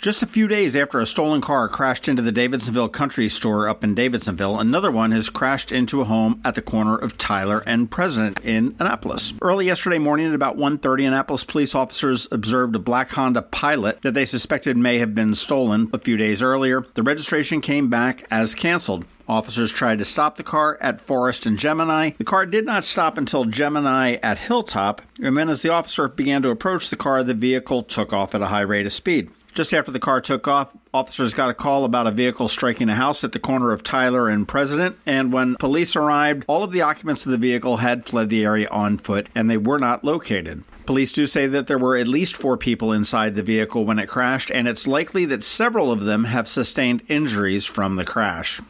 Just a few days after a stolen car crashed into the Davidsonville Country Store up in Davidsonville, another one has crashed into a home at the corner of Tyler and President in Annapolis. Early yesterday morning at about 1:30, Annapolis police officers observed a black Honda Pilot that they suspected may have been stolen a few days earlier. The registration came back as canceled. Officers tried to stop the car at Forest and Gemini. The car did not stop until Gemini at Hilltop, and then as the officer began to approach the car, the vehicle took off at a high rate of speed. Just after the car took off, officers got a call about a vehicle striking a house at the corner of Tyler and President. And when police arrived, all of the occupants of the vehicle had fled the area on foot and they were not located. Police do say that there were at least four people inside the vehicle when it crashed, and it's likely that several of them have sustained injuries from the crash.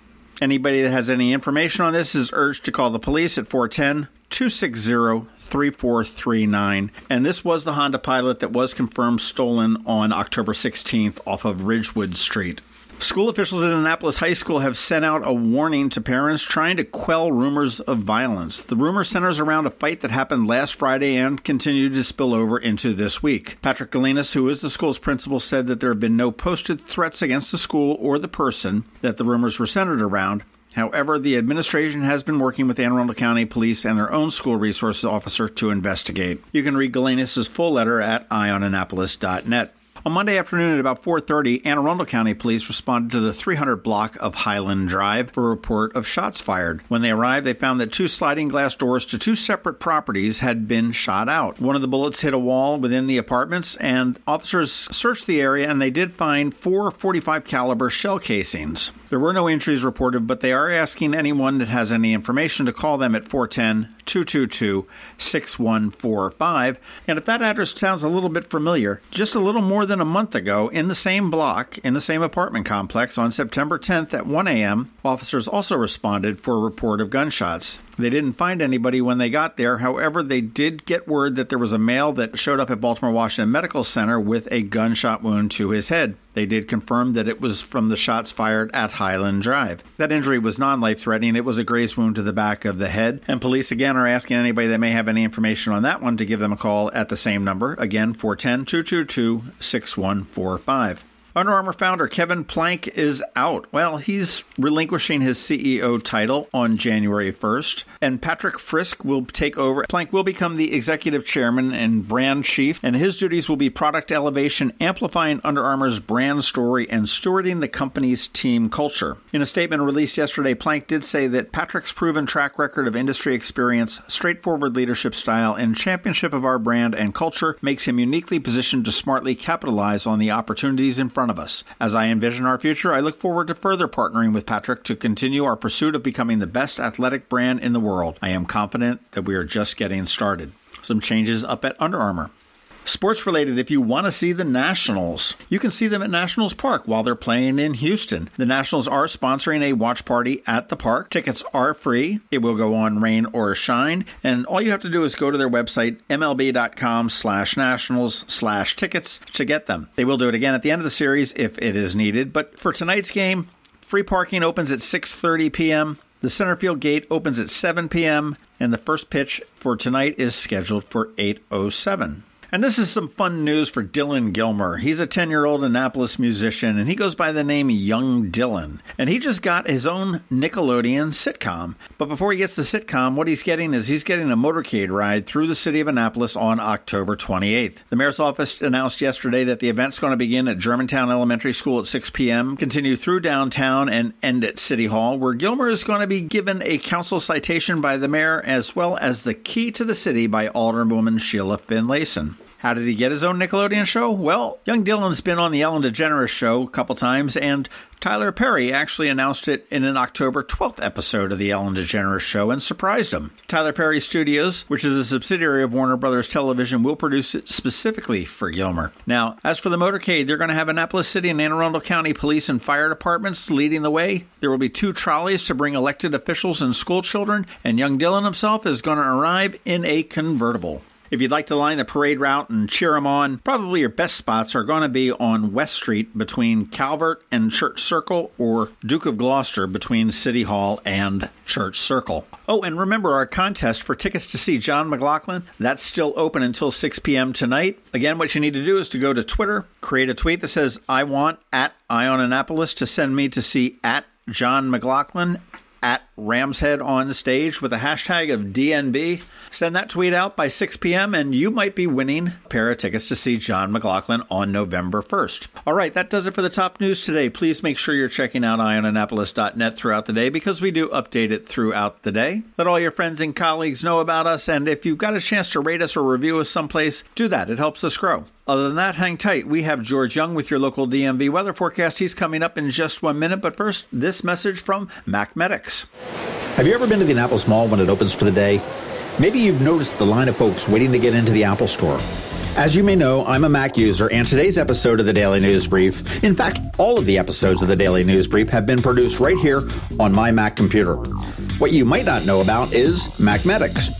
Anybody that has any information on this is urged to call the police at 410 260 3439. And this was the Honda Pilot that was confirmed stolen on October 16th off of Ridgewood Street. School officials at Annapolis High School have sent out a warning to parents trying to quell rumors of violence. The rumor centers around a fight that happened last Friday and continued to spill over into this week. Patrick Galinas, who is the school's principal, said that there have been no posted threats against the school or the person that the rumors were centered around. However, the administration has been working with Anne Arundel County Police and their own school resources officer to investigate. You can read Galinas' full letter at eyeonannapolis.net. On Monday afternoon at about 4:30, Anne Arundel County Police responded to the 300 block of Highland Drive for a report of shots fired. When they arrived, they found that two sliding glass doors to two separate properties had been shot out. One of the bullets hit a wall within the apartments, and officers searched the area and they did find four 45 caliber shell casings. There were no injuries reported, but they are asking anyone that has any information to call them at 410 222 6145. And if that address sounds a little bit familiar, just a little more than a month ago, in the same block, in the same apartment complex, on September 10th at 1 a.m., officers also responded for a report of gunshots. They didn't find anybody when they got there. However, they did get word that there was a male that showed up at Baltimore Washington Medical Center with a gunshot wound to his head. They did confirm that it was from the shots fired at Highland Drive. That injury was non life threatening. It was a graze wound to the back of the head. And police again are asking anybody that may have any information on that one to give them a call at the same number. Again, 410 222 6145. Under Armour founder Kevin Plank is out. Well, he's relinquishing his CEO title on January 1st, and Patrick Frisk will take over. Plank will become the executive chairman and brand chief, and his duties will be product elevation, amplifying Under Armour's brand story, and stewarding the company's team culture. In a statement released yesterday, Plank did say that Patrick's proven track record of industry experience, straightforward leadership style, and championship of our brand and culture makes him uniquely positioned to smartly capitalize on the opportunities in front front of us. As I envision our future, I look forward to further partnering with Patrick to continue our pursuit of becoming the best athletic brand in the world. I am confident that we are just getting started. Some changes up at Under Armour. Sports related, if you want to see the Nationals, you can see them at Nationals Park while they're playing in Houston. The Nationals are sponsoring a watch party at the park. Tickets are free. It will go on rain or shine. And all you have to do is go to their website, mlb.com slash nationals slash tickets to get them. They will do it again at the end of the series if it is needed. But for tonight's game, free parking opens at 6.30 p.m. The center field gate opens at 7 p.m. and the first pitch for tonight is scheduled for 8:07. And this is some fun news for Dylan Gilmer. He's a 10 year old Annapolis musician, and he goes by the name Young Dylan. And he just got his own Nickelodeon sitcom. But before he gets the sitcom, what he's getting is he's getting a motorcade ride through the city of Annapolis on October 28th. The mayor's office announced yesterday that the event's going to begin at Germantown Elementary School at 6 p.m., continue through downtown, and end at City Hall, where Gilmer is going to be given a council citation by the mayor as well as the key to the city by Alderwoman Sheila Finlayson. How did he get his own Nickelodeon show? Well, young Dylan's been on the Ellen DeGeneres show a couple times, and Tyler Perry actually announced it in an October 12th episode of the Ellen DeGeneres show and surprised him. Tyler Perry Studios, which is a subsidiary of Warner Brothers Television, will produce it specifically for Gilmer. Now, as for the motorcade, they're going to have Annapolis City and Anne Arundel County police and fire departments leading the way. There will be two trolleys to bring elected officials and school children, and young Dylan himself is going to arrive in a convertible. If you'd like to line the parade route and cheer them on, probably your best spots are going to be on West Street between Calvert and Church Circle or Duke of Gloucester between City Hall and Church Circle. Oh, and remember our contest for tickets to see John McLaughlin? That's still open until 6 p.m. tonight. Again, what you need to do is to go to Twitter, create a tweet that says, I want at Eye on Annapolis to send me to see at John McLaughlin at Rams Head on stage with a hashtag of DNB. Send that tweet out by 6 p.m. and you might be winning a pair of tickets to see John McLaughlin on November 1st. All right, that does it for the top news today. Please make sure you're checking out eyeonannapolis.net throughout the day because we do update it throughout the day. Let all your friends and colleagues know about us, and if you've got a chance to rate us or review us someplace, do that. It helps us grow. Other than that, hang tight. We have George Young with your local DMV weather forecast. He's coming up in just one minute, but first, this message from Mac Medics. Have you ever been to the Annapolis Mall when it opens for the day? Maybe you've noticed the line of folks waiting to get into the Apple Store. As you may know, I'm a Mac user, and today's episode of the Daily News Brief, in fact, all of the episodes of the Daily News Brief have been produced right here on my Mac computer. What you might not know about is Mac Medics.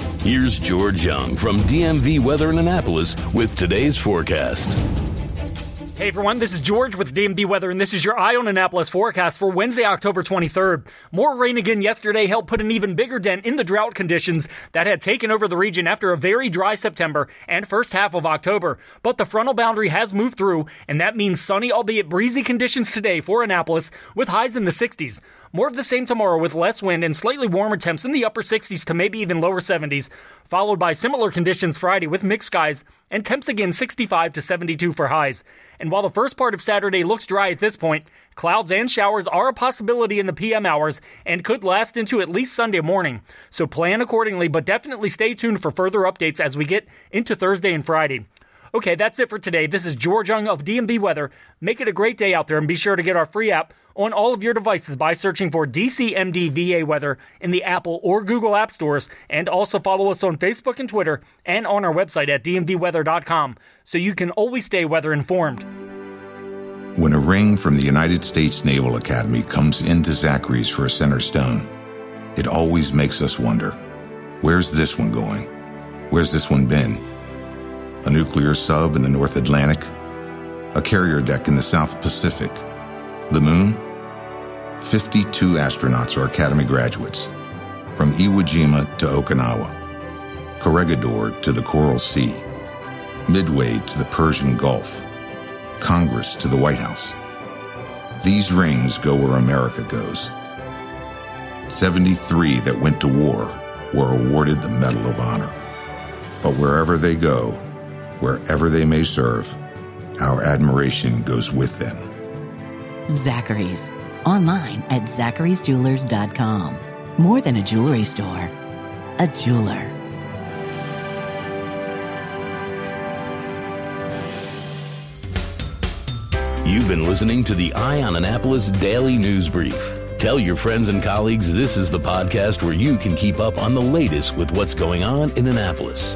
Here's George Young from DMV Weather in Annapolis with today's forecast. Hey everyone, this is George with DMV Weather, and this is your Eye on Annapolis forecast for Wednesday, October 23rd. More rain again yesterday helped put an even bigger dent in the drought conditions that had taken over the region after a very dry September and first half of October. But the frontal boundary has moved through, and that means sunny, albeit breezy conditions today for Annapolis, with highs in the 60s. More of the same tomorrow with less wind and slightly warmer temps in the upper 60s to maybe even lower 70s, followed by similar conditions Friday with mixed skies and temps again 65 to 72 for highs. And while the first part of Saturday looks dry at this point, clouds and showers are a possibility in the PM hours and could last into at least Sunday morning. So plan accordingly, but definitely stay tuned for further updates as we get into Thursday and Friday. Okay, that's it for today. This is George Young of DMV Weather. Make it a great day out there and be sure to get our free app on all of your devices by searching for DCMD VA Weather in the Apple or Google App Stores and also follow us on Facebook and Twitter and on our website at dmvweather.com so you can always stay weather informed. When a ring from the United States Naval Academy comes into Zachary's for a center stone, it always makes us wonder, where's this one going? Where's this one been? A nuclear sub in the North Atlantic, a carrier deck in the South Pacific. The moon? 52 astronauts are Academy graduates, from Iwo Jima to Okinawa, Corregidor to the Coral Sea, Midway to the Persian Gulf, Congress to the White House. These rings go where America goes. 73 that went to war were awarded the Medal of Honor. But wherever they go, wherever they may serve, our admiration goes with them. Zachary's, online at zacharysjewelers.com. More than a jewelry store, a jeweler. You've been listening to the Eye on Annapolis Daily News Brief. Tell your friends and colleagues this is the podcast where you can keep up on the latest with what's going on in Annapolis.